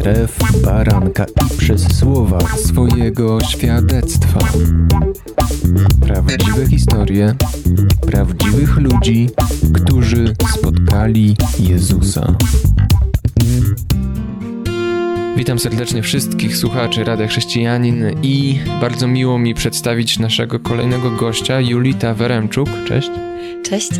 krew baranka i przez słowa swojego świadectwa. Prawdziwe historie prawdziwych ludzi, którzy spotkali Jezusa. Witam serdecznie wszystkich słuchaczy Rady Chrześcijanin i bardzo miło mi przedstawić naszego kolejnego gościa, Julita Weremczuk. Cześć. Cześć.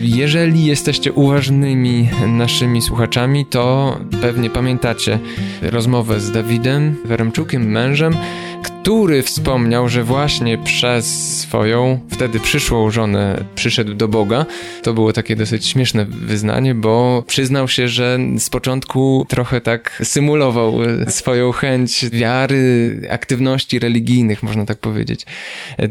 Jeżeli jesteście uważnymi naszymi słuchaczami, to pewnie pamiętacie rozmowę z Dawidem Weremczukiem, mężem, który wspomniał, że właśnie przez swoją wtedy przyszłą żonę przyszedł do Boga. To było takie dosyć śmieszne wyznanie, bo przyznał się, że z początku trochę tak symulował swoją chęć wiary, aktywności religijnych, można tak powiedzieć.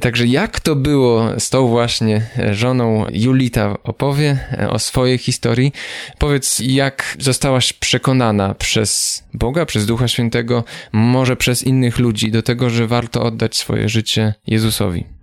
Także jak to było z tą właśnie żoną Julita opowie o swojej historii. Powiedz, jak zostałaś przekonana przez Boga, przez Ducha Świętego, może przez innych ludzi do tego, że warto oddać swoje życie Jezusowi?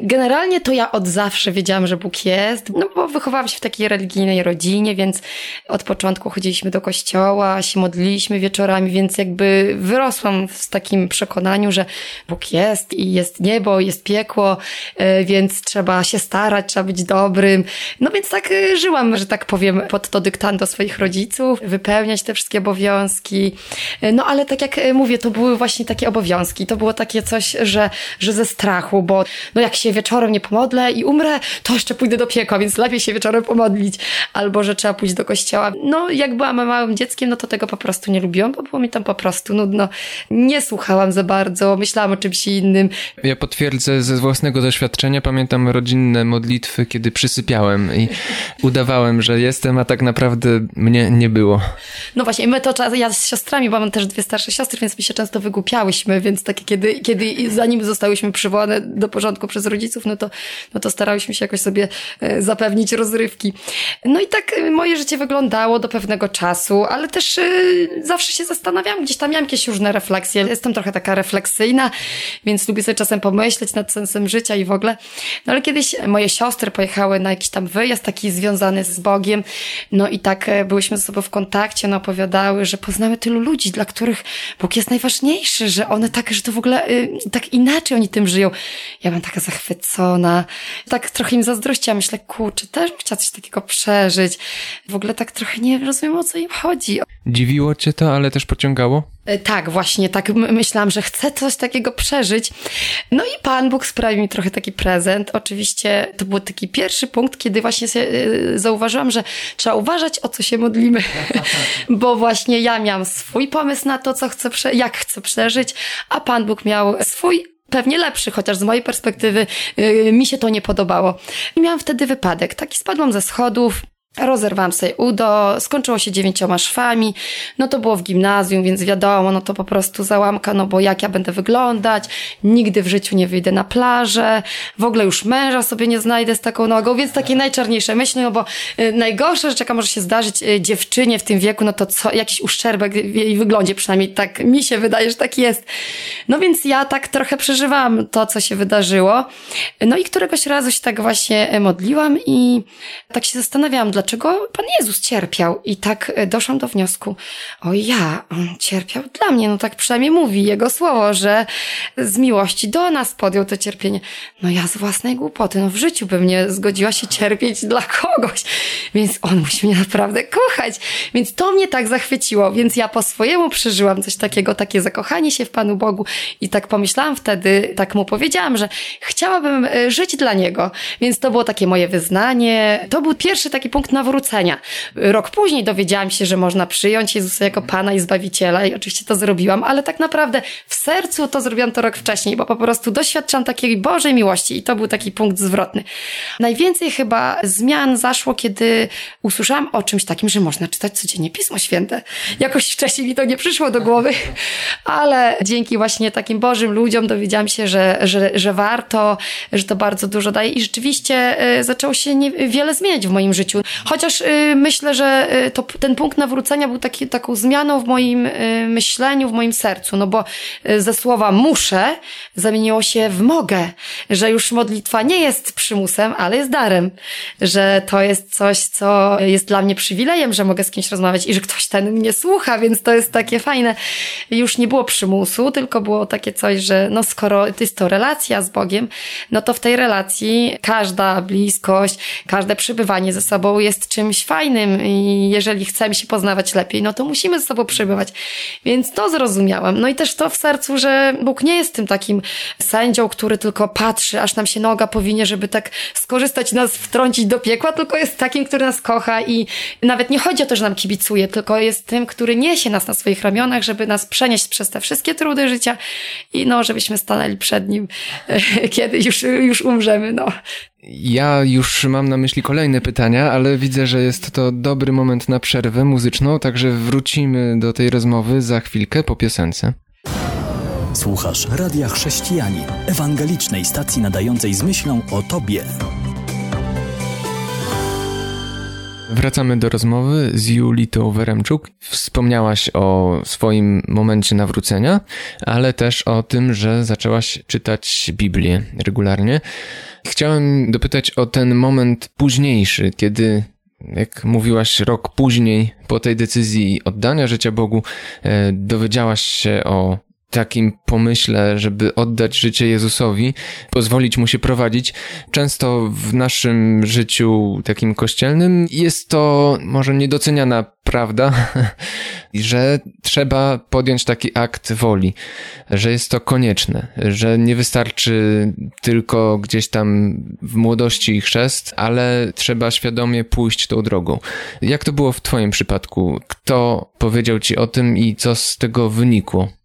Generalnie to ja od zawsze wiedziałam, że Bóg jest, no bo wychowałam się w takiej religijnej rodzinie, więc od początku chodziliśmy do kościoła, się modliliśmy wieczorami, więc jakby wyrosłam w takim przekonaniu, że Bóg jest i jest niebo, jest piekło, e, więc trzeba się starać, trzeba być dobrym. No więc tak e, żyłam, że tak powiem, pod to dyktando swoich rodziców, wypełniać te wszystkie obowiązki. E, no ale tak jak mówię, to były właśnie takie obowiązki. To było takie coś, że, że ze strachu, bo no jak się się wieczorem nie pomodlę i umrę, to jeszcze pójdę do piekła, więc lepiej się wieczorem pomodlić. Albo, że trzeba pójść do kościoła. No, jak byłam małym dzieckiem, no to tego po prostu nie lubiłam, bo było mi tam po prostu nudno. Nie słuchałam za bardzo, myślałam o czymś innym. Ja potwierdzę ze własnego doświadczenia, pamiętam rodzinne modlitwy, kiedy przysypiałem i udawałem, że jestem, a tak naprawdę mnie nie było. No właśnie, my to ja z siostrami, bo mam też dwie starsze siostry, więc my się często wygłupiałyśmy, więc takie kiedy, kiedy zanim zostałyśmy przywołane do porządku przez rodziców, rodziców, no to, no to starałyśmy się jakoś sobie e, zapewnić rozrywki. No i tak e, moje życie wyglądało do pewnego czasu, ale też e, zawsze się zastanawiałam, gdzieś tam miałam jakieś różne refleksje. Jestem trochę taka refleksyjna, więc lubię sobie czasem pomyśleć nad sensem życia i w ogóle. No ale kiedyś moje siostry pojechały na jakiś tam wyjazd taki związany z Bogiem, no i tak byłyśmy ze sobą w kontakcie, no opowiadały, że poznamy tylu ludzi, dla których Bóg jest najważniejszy, że one tak, że to w ogóle tak inaczej oni tym żyją. Ja bym taka zachwycona zachwycona. Tak trochę im zazdrościłam. Myślę, kurczę, też bym chciała coś takiego przeżyć. W ogóle tak trochę nie rozumiem, o co im chodzi. Dziwiło cię to, ale też pociągało? E, tak, właśnie, tak myślałam, że chcę coś takiego przeżyć. No i Pan Bóg sprawił mi trochę taki prezent. Oczywiście to był taki pierwszy punkt, kiedy właśnie e, zauważyłam, że trzeba uważać, o co się modlimy. Bo właśnie ja miałam swój pomysł na to, co chcę, jak chcę przeżyć, a Pan Bóg miał swój pewnie lepszy, chociaż z mojej perspektywy yy, mi się to nie podobało. I miałam wtedy wypadek. Taki spadłam ze schodów, Rozerwałam sobie udo, skończyło się dziewięcioma szwami, no to było w gimnazjum, więc wiadomo, no to po prostu załamka, no bo jak ja będę wyglądać, nigdy w życiu nie wyjdę na plażę, w ogóle już męża sobie nie znajdę z taką nogą, więc takie najczarniejsze myśli, no bo y, najgorsza rzecz, jaka może się zdarzyć y, dziewczynie w tym wieku, no to co, jakiś uszczerbek w jej wyglądzie, przynajmniej tak mi się wydaje, że tak jest. No więc ja tak trochę przeżywałam to, co się wydarzyło, no i któregoś razu się tak właśnie modliłam i tak się zastanawiałam, dlaczego Pan Jezus cierpiał. I tak e, doszłam do wniosku, o ja, on cierpiał dla mnie, no tak przynajmniej mówi Jego słowo, że z miłości do nas podjął to cierpienie. No ja z własnej głupoty, no w życiu bym nie zgodziła się cierpieć dla kogoś, więc On musi mnie naprawdę kochać. Więc to mnie tak zachwyciło, więc ja po swojemu przeżyłam coś takiego, takie zakochanie się w Panu Bogu i tak pomyślałam wtedy, tak mu powiedziałam, że chciałabym e, żyć dla Niego. Więc to było takie moje wyznanie. To był pierwszy taki punkt nawrócenia. Rok później dowiedziałam się, że można przyjąć Jezusa jako Pana i Zbawiciela i oczywiście to zrobiłam, ale tak naprawdę w sercu to zrobiłam to rok wcześniej, bo po prostu doświadczam takiej Bożej miłości i to był taki punkt zwrotny. Najwięcej chyba zmian zaszło, kiedy usłyszałam o czymś takim, że można czytać codziennie Pismo Święte. Jakoś wcześniej mi to nie przyszło do głowy, ale dzięki właśnie takim Bożym ludziom dowiedziałam się, że, że, że warto, że to bardzo dużo daje i rzeczywiście e, zaczęło się wiele zmieniać w moim życiu. Chociaż y, myślę, że y, to, ten punkt nawrócenia był taki, taką zmianą w moim y, myśleniu, w moim sercu, no bo ze słowa muszę zamieniło się w mogę, że już modlitwa nie jest przymusem, ale jest darem, że to jest coś, co jest dla mnie przywilejem, że mogę z kimś rozmawiać i że ktoś ten mnie słucha, więc to jest takie fajne. Już nie było przymusu, tylko było takie coś, że no skoro jest to relacja z Bogiem, no to w tej relacji każda bliskość, każde przebywanie ze sobą jest czymś fajnym i jeżeli chcemy się poznawać lepiej, no to musimy ze sobą przebywać. Więc to zrozumiałam. No i też to w sercu, że Bóg nie jest tym takim sędzią, który tylko patrzy, aż nam się noga powinie, żeby tak skorzystać nas, wtrącić do piekła, tylko jest takim, który nas kocha i nawet nie chodzi o to, że nam kibicuje, tylko jest tym, który niesie nas na swoich ramionach, żeby nas przenieść przez te wszystkie trudy życia i no, żebyśmy stanęli przed Nim, kiedy już, już umrzemy, no. Ja już mam na myśli kolejne pytania, ale widzę, że jest to dobry moment na przerwę muzyczną, także wrócimy do tej rozmowy za chwilkę po piosence. Słuchasz Radia Chrześcijani, ewangelicznej stacji nadającej z myślą o Tobie. Wracamy do rozmowy z Julitą Weremczuk. Wspomniałaś o swoim momencie nawrócenia, ale też o tym, że zaczęłaś czytać Biblię regularnie. Chciałem dopytać o ten moment późniejszy, kiedy jak mówiłaś, rok później, po tej decyzji oddania życia Bogu, e, dowiedziałaś się o takim pomyśle, żeby oddać życie Jezusowi, pozwolić mu się prowadzić. Często w naszym życiu takim kościelnym jest to może niedoceniana prawda, że trzeba podjąć taki akt woli, że jest to konieczne, że nie wystarczy tylko gdzieś tam w młodości chrzest, ale trzeba świadomie pójść tą drogą. Jak to było w Twoim przypadku? Kto powiedział Ci o tym i co z tego wynikło?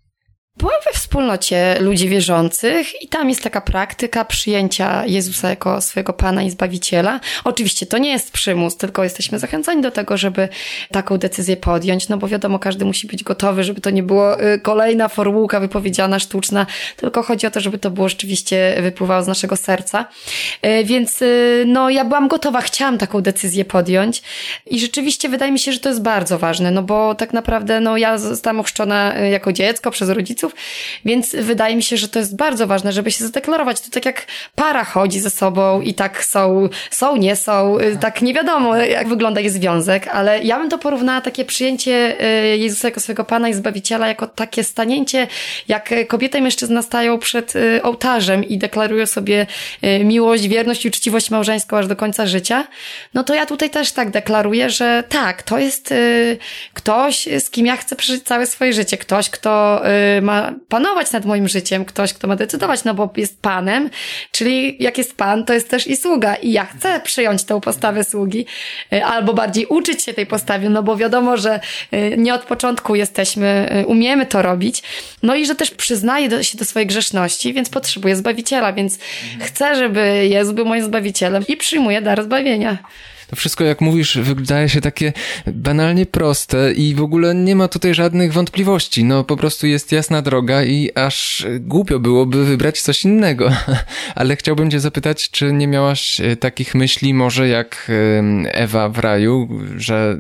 Byłam we wspólnocie ludzi wierzących i tam jest taka praktyka przyjęcia Jezusa jako swojego Pana i Zbawiciela. Oczywiście to nie jest przymus, tylko jesteśmy zachęcani do tego, żeby taką decyzję podjąć, no bo wiadomo, każdy musi być gotowy, żeby to nie było y, kolejna formułka wypowiedziana, sztuczna, tylko chodzi o to, żeby to było rzeczywiście wypływało z naszego serca. Y, więc y, no ja byłam gotowa, chciałam taką decyzję podjąć i rzeczywiście wydaje mi się, że to jest bardzo ważne, no bo tak naprawdę no ja zostałam ochrzczona jako dziecko przez rodziców, rodziców, więc wydaje mi się, że to jest bardzo ważne, żeby się zadeklarować. To tak jak para chodzi ze sobą i tak są, są, nie są, y, tak nie wiadomo, jak wygląda ich związek, ale ja bym to porównała takie przyjęcie y, Jezusa jako swojego Pana i Zbawiciela, jako takie stanięcie, jak kobieta i mężczyzna stają przed y, ołtarzem i deklarują sobie miłość, wierność i uczciwość małżeńską aż do końca życia, no to ja tutaj też tak deklaruję, że tak, to jest ktoś, z kim ja chcę przeżyć całe swoje życie, ktoś, kto ma ma nad moim życiem, ktoś, kto ma decydować, no bo jest panem, czyli jak jest pan, to jest też i sługa i ja chcę przyjąć tę postawę sługi, y, albo bardziej uczyć się tej postawie, no bo wiadomo, że y, nie od początku jesteśmy, y, umiemy to robić, no i że też przyznaję się do swojej grzeszności, więc potrzebuję Zbawiciela, więc chcę, żeby Jezus był moim Zbawicielem i przyjmuję dar zbawienia. Wszystko, jak mówisz, wydaje się takie banalnie proste i w ogóle nie ma tutaj żadnych wątpliwości. No po prostu jest jasna droga i aż głupio byłoby wybrać coś innego. Ale chciałbym cię zapytać, czy nie miałaś e, takich myśli może jak Ewa w raju, że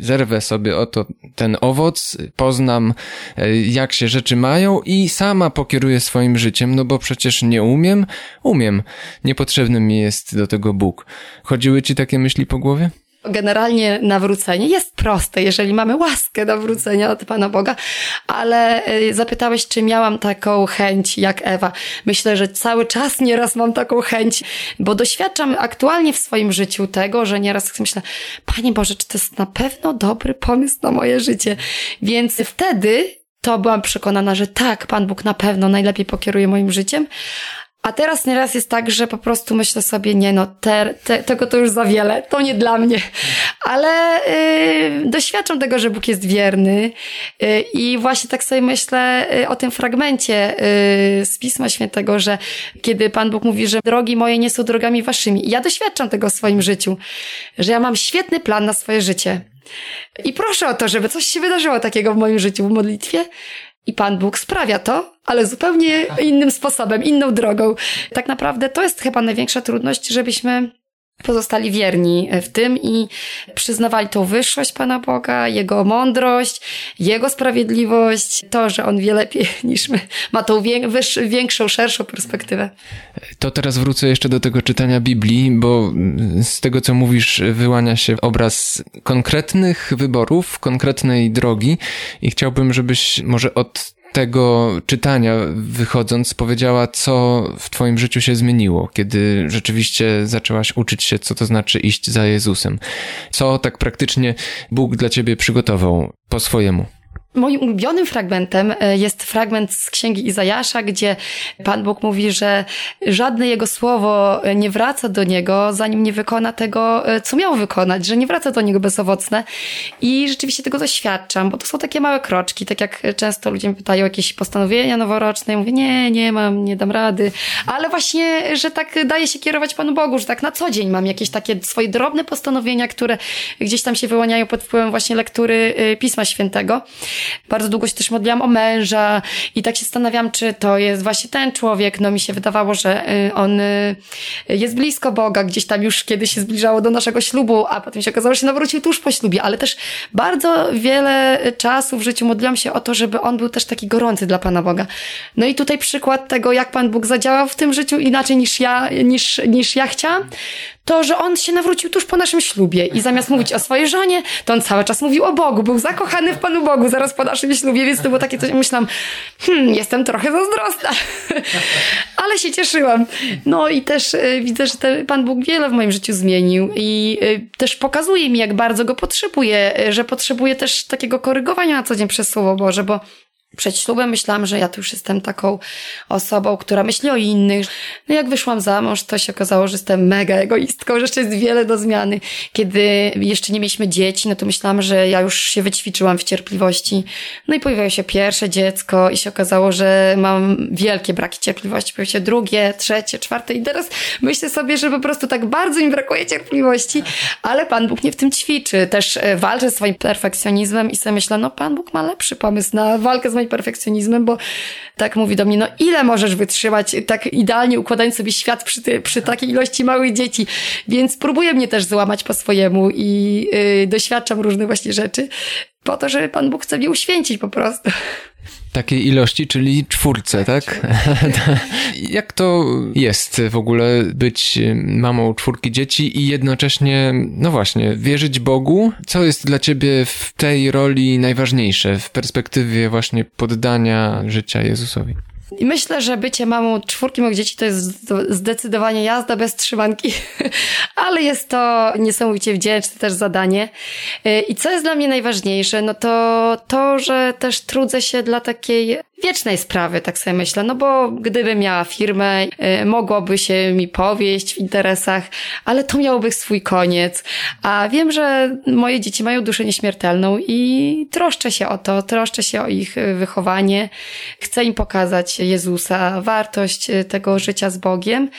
zerwę sobie oto ten owoc, poznam e, jak się rzeczy mają i sama pokieruję swoim życiem, no bo przecież nie umiem, umiem. Niepotrzebny mi jest do tego Bóg. Chodziły ci takie myśli po głowie? Generalnie nawrócenie jest proste, jeżeli mamy łaskę nawrócenia od Pana Boga, ale y, zapytałeś, czy miałam taką chęć jak Ewa. Myślę, że cały czas nieraz mam taką chęć, bo doświadczam aktualnie w swoim życiu tego, że nieraz myślę, Panie Boże, czy to jest na pewno dobry pomysł na moje życie? Więc wtedy to byłam przekonana, że tak, Pan Bóg na pewno najlepiej pokieruje moim życiem, a teraz nieraz jest tak, że po prostu myślę sobie, nie no, te, te, tego to już za wiele, to nie dla mnie. Ale y, doświadczam tego, że Bóg jest wierny y, i właśnie tak sobie myślę y, o tym fragmencie y, z Pisma Świętego, że kiedy Pan Bóg mówi, że drogi moje nie są drogami waszymi. Ja doświadczam tego w swoim życiu, że ja mam świetny plan na swoje życie. I proszę o to, żeby coś się wydarzyło takiego w moim życiu w modlitwie, i Pan Bóg sprawia to, ale zupełnie innym sposobem, inną drogą. Tak naprawdę to jest chyba największa trudność, żebyśmy pozostali wierni w tym i przyznawali tą wyższość Pana Boga, Jego mądrość, Jego sprawiedliwość, to, że On wie lepiej niż my, ma tą większą, szerszą perspektywę. To teraz wrócę jeszcze do tego czytania Biblii, bo z tego, co mówisz, wyłania się obraz konkretnych wyborów, konkretnej drogi i chciałbym, żebyś może od tego czytania wychodząc powiedziała, co w Twoim życiu się zmieniło, kiedy rzeczywiście zaczęłaś uczyć się, co to znaczy iść za Jezusem. Co tak praktycznie Bóg dla Ciebie przygotował po swojemu? Moim ulubionym fragmentem e, jest fragment z księgi Izajasza, gdzie Pan Bóg mówi, że żadne jego słowo e, nie wraca do niego, zanim nie wykona tego, e, co miał wykonać, że nie wraca do niego bezowocne. I rzeczywiście tego doświadczam, bo to są takie małe kroczki, tak jak często ludzie pytają o jakieś postanowienia noworoczne. Ja mówię, nie, nie mam, nie dam rady. Ale właśnie, że tak daje się kierować Panu Bogu, że tak na co dzień mam jakieś takie swoje drobne postanowienia, które gdzieś tam się wyłaniają pod wpływem właśnie lektury Pisma Świętego. Bardzo długo się też modliłam o męża i tak się zastanawiam, czy to jest właśnie ten człowiek. No mi się wydawało, że y, on y, jest blisko Boga, gdzieś tam już kiedyś się zbliżało do naszego ślubu, a potem się okazało, że się nawrócił tuż po ślubie, ale też bardzo wiele czasu w życiu modliłam się o to, żeby on był też taki gorący dla Pana Boga. No i tutaj przykład tego, jak Pan Bóg zadziałał w tym życiu inaczej niż ja, niż, niż ja chciałam, to, że on się nawrócił tuż po naszym ślubie i zamiast mówić o swojej żonie, to on cały czas mówił o Bogu, był zakochany w Panu Bogu zaraz po naszym ślubie, więc to było takie coś, myślałam, hmm, jestem trochę zazdrosna, ale się cieszyłam. No i też y, widzę, że Pan Bóg wiele w moim życiu zmienił i y, też pokazuje mi, jak bardzo go potrzebuję, y, że potrzebuję też takiego korygowania na co dzień przez Słowo Boże, bo przed ślubem myślałam, że ja tu już jestem taką osobą, która myśli o innych. No jak wyszłam za mąż, to się okazało, że jestem mega egoistką, że jeszcze jest wiele do zmiany. Kiedy jeszcze nie mieliśmy dzieci, no to myślałam, że ja już się wyćwiczyłam w cierpliwości. No i pojawiło się pierwsze dziecko i się okazało, że mam wielkie braki cierpliwości. Pojawiło się drugie, trzecie, czwarte i teraz myślę sobie, że po prostu tak bardzo mi brakuje cierpliwości, ale Pan Bóg nie w tym ćwiczy. Też e, walczę z swoim perfekcjonizmem i sobie myślę, no Pan Bóg ma lepszy pomysł na walkę z moim perfekcjonizmem, bo tak mówi do mnie, no ile możesz wytrzymać, tak idealnie układając sobie świat przy, ty, przy takiej ilości małych dzieci, więc próbuje mnie też złamać po swojemu i yy, doświadczam różnych właśnie rzeczy po to, że Pan Bóg chce mnie uświęcić po prostu takiej ilości, czyli czwórce, tak? Jak to jest w ogóle być mamą czwórki dzieci i jednocześnie, no właśnie, wierzyć Bogu? Co jest dla ciebie w tej roli najważniejsze w perspektywie właśnie poddania życia Jezusowi? Myślę, że bycie mamą czwórki moich dzieci to jest zdecydowanie jazda bez trzymanki, ale jest to niesamowicie wdzięczne też zadanie. Y, I co jest dla mnie najważniejsze, no to to, że też trudzę się dla takiej wiecznej sprawy, tak sobie myślę, no bo gdybym miała firmę, y, mogłoby się mi powieść w interesach, ale to miałoby swój koniec. A wiem, że moje dzieci mają duszę nieśmiertelną i troszczę się o to, troszczę się o ich y, wychowanie. Chcę im pokazać Jezusa, wartość y, tego życia z Bogiem.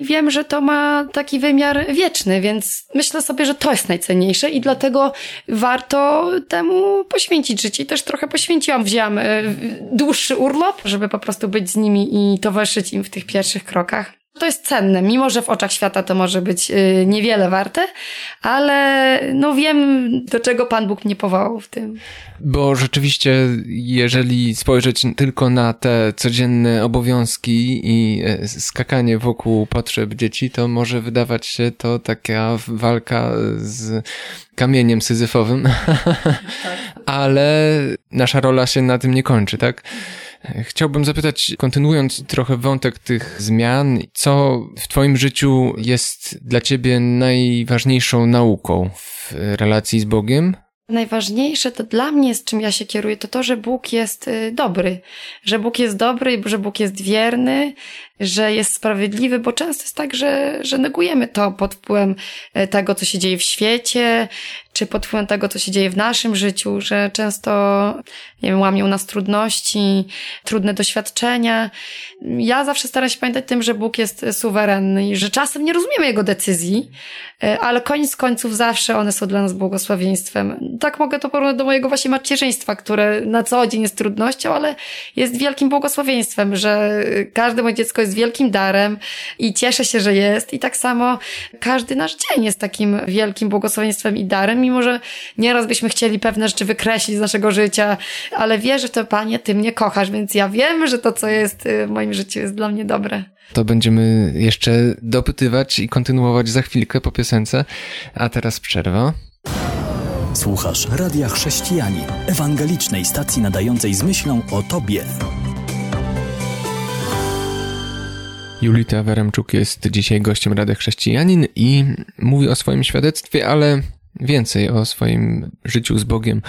Wiem, że to ma taki wymiar wieczny, więc myślę sobie, że to jest najcenniejsze i dlatego warto temu poświęcić życie. I też trochę poświęciłam, wzięłam dłuższy dłuższy urlop, żeby po prostu być z nimi i towarzyszyć im w tych pierwszych krokach. To jest cenne, mimo że w oczach świata to może być y, niewiele warte, ale no wiem, do czego Pan Bóg mnie powołał w tym. Bo rzeczywiście, jeżeli spojrzeć tylko na te codzienne obowiązki i e, skakanie wokół potrzeb dzieci, to może wydawać się to taka walka z kamieniem syzyfowym, tak. ale nasza rola się na tym nie kończy, tak? Chciałbym zapytać, kontynuując trochę wątek tych zmian, co w Twoim życiu jest dla Ciebie najważniejszą nauką w relacji z Bogiem? Najważniejsze to dla mnie, z czym ja się kieruję, to to, że Bóg jest y, dobry. Że Bóg jest dobry, że Bóg jest wierny, że jest sprawiedliwy, bo często jest tak, że, że negujemy to pod wpływem y, tego, co się dzieje w świecie, czy pod wpływem tego, co się dzieje w naszym życiu, że często, nie wiem, łamią nas trudności, trudne doświadczenia. Ja zawsze staram się pamiętać tym, że Bóg jest suwerenny i że czasem nie rozumiemy Jego decyzji, ale koniec końców zawsze one są dla nas błogosławieństwem. Tak mogę to porównać do mojego właśnie macierzyństwa, które na co dzień jest trudnością, ale jest wielkim błogosławieństwem, że każde moje dziecko jest wielkim darem i cieszę się, że jest. I tak samo każdy nasz dzień jest takim wielkim błogosławieństwem i darem, mimo że nieraz byśmy chcieli pewne rzeczy wykreślić z naszego życia, ale wierzę w to, Panie, Ty mnie kochasz, więc ja wiem, że to, co jest y, w moim życiu, jest dla mnie dobre. To będziemy jeszcze dopytywać i kontynuować za chwilkę po piosence, a teraz przerwa. Słuchasz Radia Chrześcijani, ewangelicznej stacji nadającej z myślą o Tobie. Julita Weremczuk jest dzisiaj gościem Rady Chrześcijanin i mówi o swoim świadectwie, ale więcej o swoim życiu z Bogiem.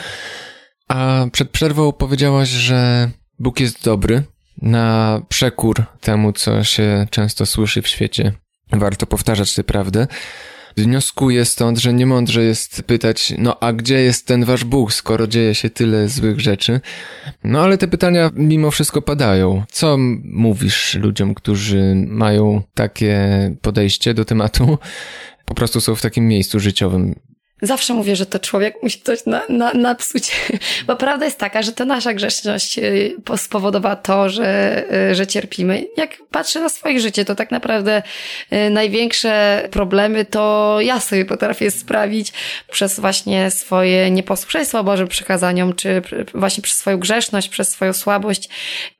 A przed przerwą powiedziałaś, że Bóg jest dobry, na przekór temu, co się często słyszy w świecie. Warto powtarzać tę prawdę. Wnioskuję stąd, że niemądrze jest pytać, no a gdzie jest ten wasz Bóg, skoro dzieje się tyle złych rzeczy? No ale te pytania mimo wszystko padają. Co mówisz ludziom, którzy mają takie podejście do tematu? Po prostu są w takim miejscu życiowym. Zawsze mówię, że to człowiek musi coś na, na, napsuć, bo prawda jest taka, że to nasza grzeszność y, spowodowała to, że, y, że cierpimy. Jak patrzę na swoje życie, to tak naprawdę y, największe problemy to ja sobie potrafię sprawić przez właśnie swoje nieposłuszeństwo Bożym przekazaniom, czy właśnie przez swoją grzeszność, przez swoją słabość.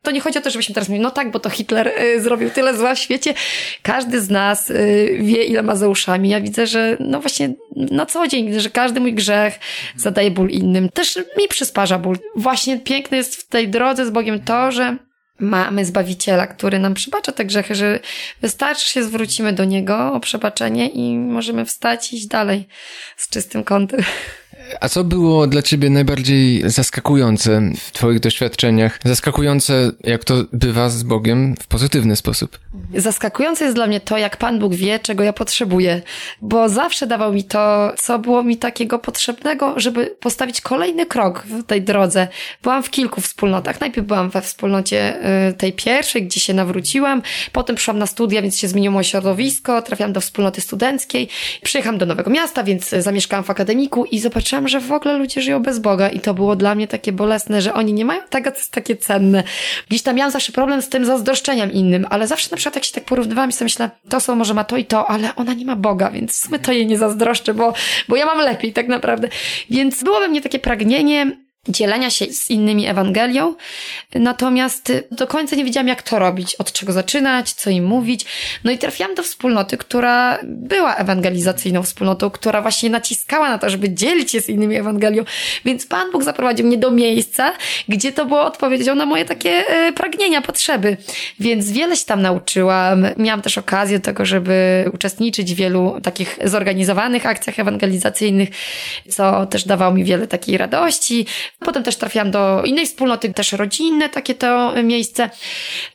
To nie chodzi o to, żebyśmy teraz mówili, no tak, bo to Hitler zrobił tyle zła w świecie. Każdy z nas wie, ile ma za uszami. Ja widzę, że no właśnie na co dzień że każdy mój grzech zadaje ból innym. Też mi przysparza ból. Właśnie piękne jest w tej drodze z Bogiem to, że mamy Zbawiciela, który nam przebacza te grzechy, że wystarczy się zwrócimy do Niego o przebaczenie i możemy wstać i iść dalej z czystym kątem. A co było dla ciebie najbardziej zaskakujące w twoich doświadczeniach? Zaskakujące, jak to bywa z Bogiem w pozytywny sposób? Zaskakujące jest dla mnie to, jak Pan Bóg wie, czego ja potrzebuję, bo zawsze dawał mi to, co było mi takiego potrzebnego, żeby postawić kolejny krok w tej drodze. Byłam w kilku wspólnotach. Najpierw byłam we wspólnocie y, tej pierwszej, gdzie się nawróciłam, potem przyszłam na studia, więc się zmieniło moje środowisko, trafiłam do wspólnoty studenckiej, przyjechałam do nowego miasta, więc zamieszkałam w akademiku i zobaczyłam, że w ogóle ludzie żyją bez Boga i to było dla mnie takie bolesne, że oni nie mają tego, co jest takie cenne. Gdzieś tam miałam zawsze problem z tym zazdroszczeniem innym, ale zawsze na przykład jak się tak porównywałam i sobie myślę, to są może ma to i to, ale ona nie ma Boga, więc sumie to jej nie zazdroszczę, bo, bo ja mam lepiej tak naprawdę. Więc było mnie takie pragnienie dzielenia się z innymi Ewangelią, natomiast do końca nie wiedziałam, jak to robić, od czego zaczynać, co im mówić. No i trafiłam do wspólnoty, która była ewangelizacyjną wspólnotą, która właśnie naciskała na to, żeby dzielić się z innymi Ewangelią, więc Pan Bóg zaprowadził mnie do miejsca, gdzie to było odpowiedzią na moje takie e, pragnienia, potrzeby. Więc wiele się tam nauczyłam. Miałam też okazję do tego, żeby uczestniczyć w wielu takich zorganizowanych akcjach ewangelizacyjnych, co też dawało mi wiele takiej radości. Potem też trafiłam do innej wspólnoty, też rodzinne takie to miejsce.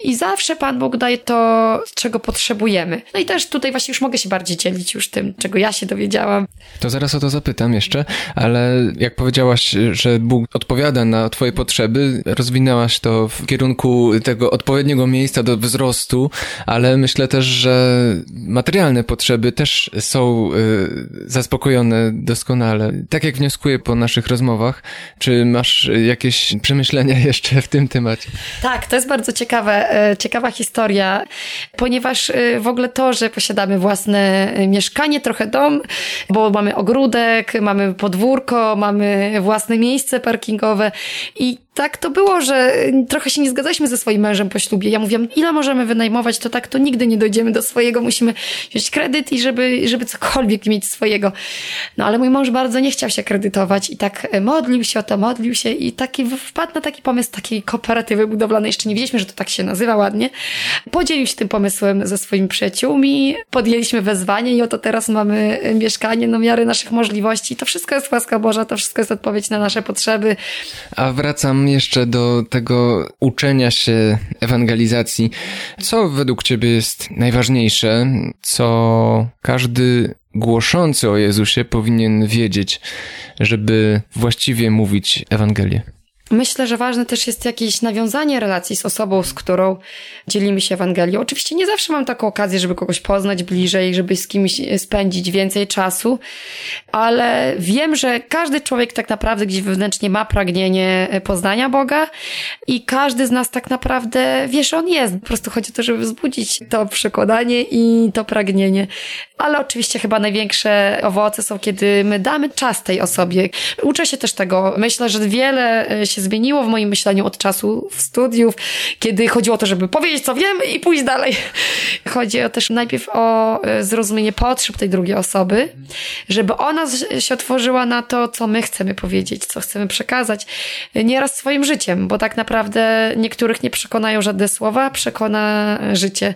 I zawsze Pan Bóg daje to, czego potrzebujemy. No i też tutaj właśnie już mogę się bardziej dzielić już tym, czego ja się dowiedziałam. To zaraz o to zapytam jeszcze, ale jak powiedziałaś, że Bóg odpowiada na twoje potrzeby, rozwinęłaś to w kierunku tego odpowiedniego miejsca do wzrostu, ale myślę też, że materialne potrzeby też są y, zaspokojone doskonale. Tak jak wnioskuję po naszych rozmowach, czy masz jakieś przemyślenia jeszcze w tym temacie? Tak, to jest bardzo ciekawe, e, ciekawa historia, ponieważ e, w ogóle to, że posiadamy własne mieszkanie, trochę dom, bo mamy ogródek, mamy podwórko, mamy własne miejsce parkingowe i tak to było, że trochę się nie zgadzaliśmy ze swoim mężem po ślubie. Ja mówiłam, ile możemy wynajmować, to tak to nigdy nie dojdziemy do swojego, musimy wziąć kredyt i żeby, żeby cokolwiek mieć swojego. No ale mój mąż bardzo nie chciał się kredytować i tak modlił się o to, modlił się i taki wpadł na taki pomysł takiej kooperatywy budowlanej. Jeszcze nie wiedzieliśmy, że to tak się nazywa ładnie. Podzielił się tym pomysłem ze swoimi przyjaciółmi, podjęliśmy wezwanie i oto teraz mamy mieszkanie na miarę naszych możliwości. To wszystko jest łaska Boża, to wszystko jest odpowiedź na nasze potrzeby. A wracam jeszcze do tego uczenia się ewangelizacji. Co według Ciebie jest najważniejsze, co każdy głoszący o Jezusie powinien wiedzieć, żeby właściwie mówić Ewangelię? Myślę, że ważne też jest jakieś nawiązanie relacji z osobą, z którą dzielimy się Ewangelią. Oczywiście nie zawsze mam taką okazję, żeby kogoś poznać bliżej, żeby z kimś spędzić więcej czasu, ale wiem, że każdy człowiek tak naprawdę gdzieś wewnętrznie ma pragnienie poznania Boga i każdy z nas tak naprawdę wie, że On jest. Po prostu chodzi o to, żeby wzbudzić to przekonanie i to pragnienie. Ale oczywiście chyba największe owoce są, kiedy my damy czas tej osobie. Uczę się też tego. Myślę, że wiele się zmieniło w moim myśleniu od czasu w studiów, kiedy chodziło o to, żeby powiedzieć, co wiem i pójść dalej. Chodzi o też najpierw o e, zrozumienie potrzeb tej drugiej osoby, żeby ona się otworzyła na to, co my chcemy powiedzieć, co chcemy przekazać, nieraz swoim życiem, bo tak naprawdę niektórych nie przekonają żadne słowa, przekona życie.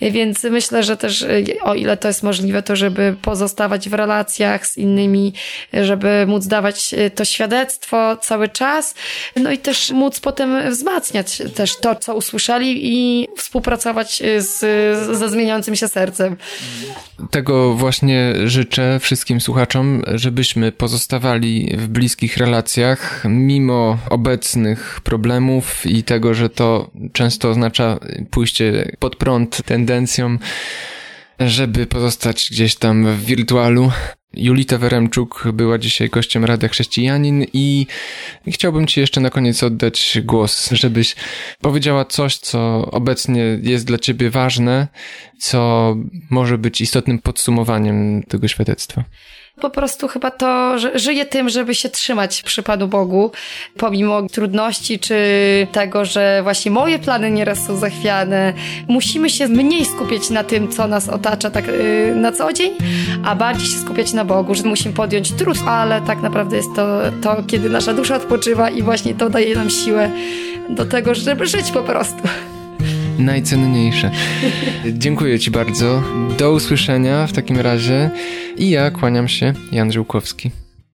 Więc myślę, że też o ile to jest możliwe, to żeby pozostawać w relacjach z innymi, żeby móc dawać to świadectwo cały czas, no i też móc potem wzmacniać też to, co usłyszeli i współpracować z, ze zmieniającym się sercem. Tego właśnie życzę wszystkim słuchaczom, żebyśmy pozostawali w bliskich relacjach, mimo obecnych problemów i tego, że to często oznacza pójście pod prąd tendencjom żeby pozostać gdzieś tam w wirtualu. Julita Weremczuk była dzisiaj gościem Radia Chrześcijanin i chciałbym Ci jeszcze na koniec oddać głos, żebyś powiedziała coś, co obecnie jest dla Ciebie ważne, co może być istotnym podsumowaniem tego świadectwa. Po prostu chyba to, że żyję tym, żeby się trzymać przy Panu Bogu, pomimo trudności, czy tego, że właśnie moje plany nieraz są zachwiane. Musimy się mniej skupiać na tym, co nas otacza tak yy, na co dzień, a bardziej się skupiać na Bogu, że musimy podjąć trud, ale tak naprawdę jest to, to, kiedy nasza dusza odpoczywa i właśnie to daje nam siłę do tego, żeby żyć po prostu najcenniejsze. Dziękuję Ci bardzo. Do usłyszenia w takim razie. I ja kłaniam się, Jan Żółkowski.